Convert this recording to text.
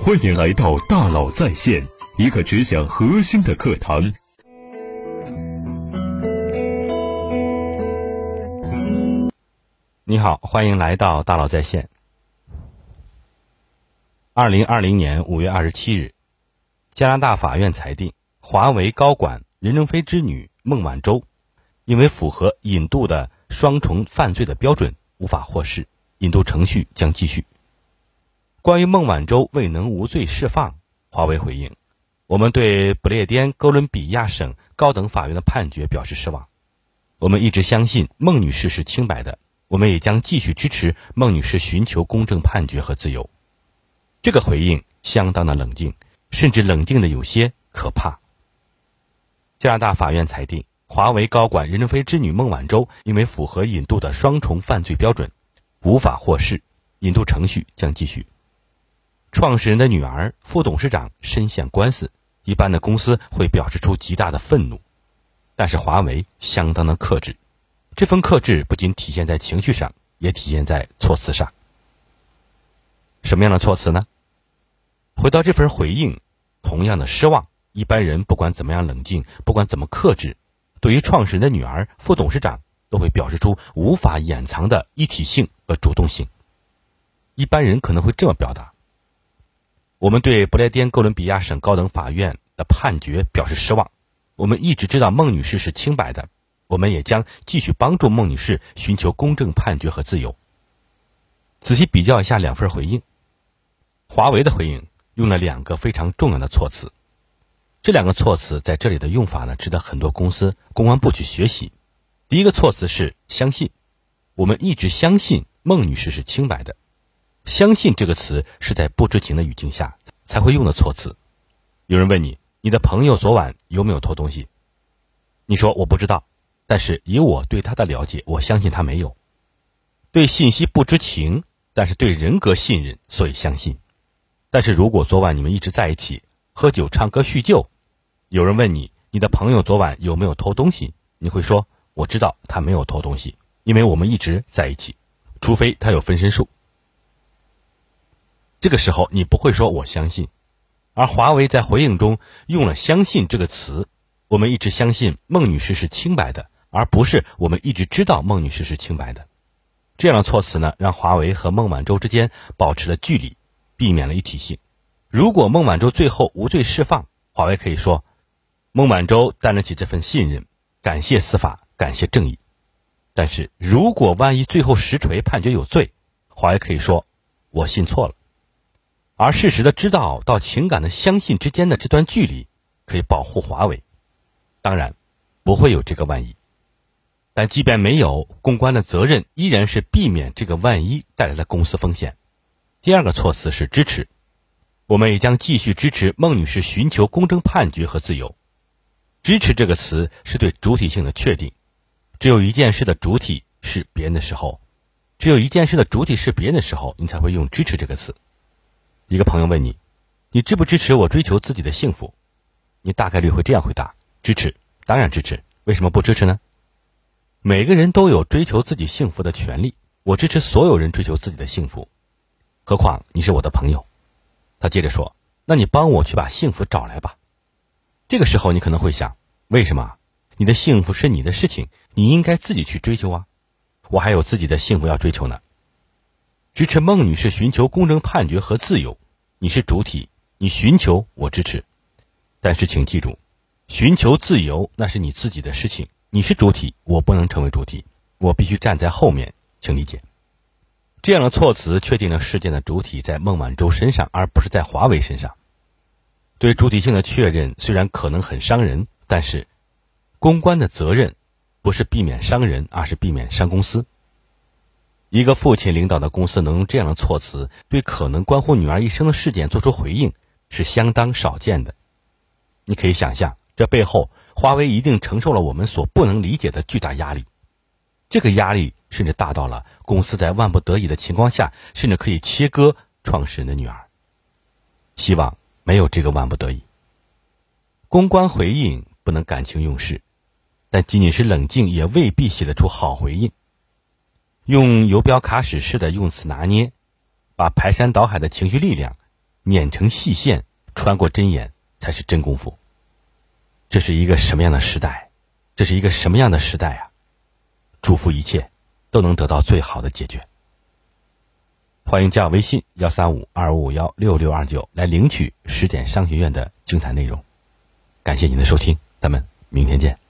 欢迎来到大佬在线，一个只讲核心的课堂。你好，欢迎来到大佬在线。二零二零年五月二十七日，加拿大法院裁定，华为高管任正非之女孟晚舟，因为符合引渡的双重犯罪的标准，无法获释，引渡程序将继续。关于孟晚舟未能无罪释放，华为回应：我们对不列颠哥伦比亚省高等法院的判决表示失望。我们一直相信孟女士是清白的，我们也将继续支持孟女士寻求公正判决和自由。这个回应相当的冷静，甚至冷静的有些可怕。加拿大法院裁定，华为高管任正非之女孟晚舟因为符合引渡的双重犯罪标准，无法获释，引渡程序将继续。创始人的女儿、副董事长深陷官司，一般的公司会表示出极大的愤怒，但是华为相当的克制。这份克制不仅体现在情绪上，也体现在措辞上。什么样的措辞呢？回到这份回应，同样的失望。一般人不管怎么样冷静，不管怎么克制，对于创始人的女儿、副董事长，都会表示出无法掩藏的一体性和主动性。一般人可能会这么表达。我们对不列颠哥伦比亚省高等法院的判决表示失望。我们一直知道孟女士是清白的，我们也将继续帮助孟女士寻求公正判决和自由。仔细比较一下两份回应，华为的回应用了两个非常重要的措辞，这两个措辞在这里的用法呢，值得很多公司公关部去学习。第一个措辞是相信，我们一直相信孟女士是清白的。相信这个词是在不知情的语境下才会用的措辞。有人问你，你的朋友昨晚有没有偷东西？你说我不知道，但是以我对他的了解，我相信他没有。对信息不知情，但是对人格信任，所以相信。但是如果昨晚你们一直在一起喝酒、唱歌、叙旧，有人问你，你的朋友昨晚有没有偷东西？你会说我知道他没有偷东西，因为我们一直在一起，除非他有分身术。这个时候你不会说我相信，而华为在回应中用了“相信”这个词。我们一直相信孟女士是清白的，而不是我们一直知道孟女士是清白的。这样的措辞呢，让华为和孟晚舟之间保持了距离，避免了一体性。如果孟晚舟最后无罪释放，华为可以说孟晚舟担得起这份信任，感谢司法，感谢正义。但是如果万一最后实锤判决有罪，华为可以说我信错了。而事实的知道到情感的相信之间的这段距离，可以保护华为。当然，不会有这个万一。但即便没有，公关的责任依然是避免这个万一带来的公司风险。第二个措辞是支持，我们也将继续支持孟女士寻求公正判决和自由。支持这个词是对主体性的确定。只有一件事的主体是别人的时候，只有一件事的主体是别人的时候，你才会用支持这个词。一个朋友问你：“你支不支持我追求自己的幸福？”你大概率会这样回答：“支持，当然支持。为什么不支持呢？”每个人都有追求自己幸福的权利，我支持所有人追求自己的幸福。何况你是我的朋友。他接着说：“那你帮我去把幸福找来吧。”这个时候你可能会想：为什么？你的幸福是你的事情，你应该自己去追求啊！我还有自己的幸福要追求呢。支持孟女士寻求公正判决和自由。你是主体，你寻求我支持，但是请记住，寻求自由那是你自己的事情。你是主体，我不能成为主体，我必须站在后面，请理解。这样的措辞确定了事件的主体在孟晚舟身上，而不是在华为身上。对主体性的确认虽然可能很伤人，但是公关的责任不是避免伤人，而是避免伤公司。一个父亲领导的公司能用这样的措辞对可能关乎女儿一生的事件做出回应，是相当少见的。你可以想象，这背后华为一定承受了我们所不能理解的巨大压力。这个压力甚至大到了公司在万不得已的情况下，甚至可以切割创始人的女儿。希望没有这个万不得已。公关回应不能感情用事，但仅仅是冷静也未必写得出好回应。用游标卡尺式的用词拿捏，把排山倒海的情绪力量碾成细线，穿过针眼，才是真功夫。这是一个什么样的时代？这是一个什么样的时代啊？祝福一切都能得到最好的解决。欢迎加我微信幺三五二五五幺六六二九来领取十点商学院的精彩内容。感谢您的收听，咱们明天见。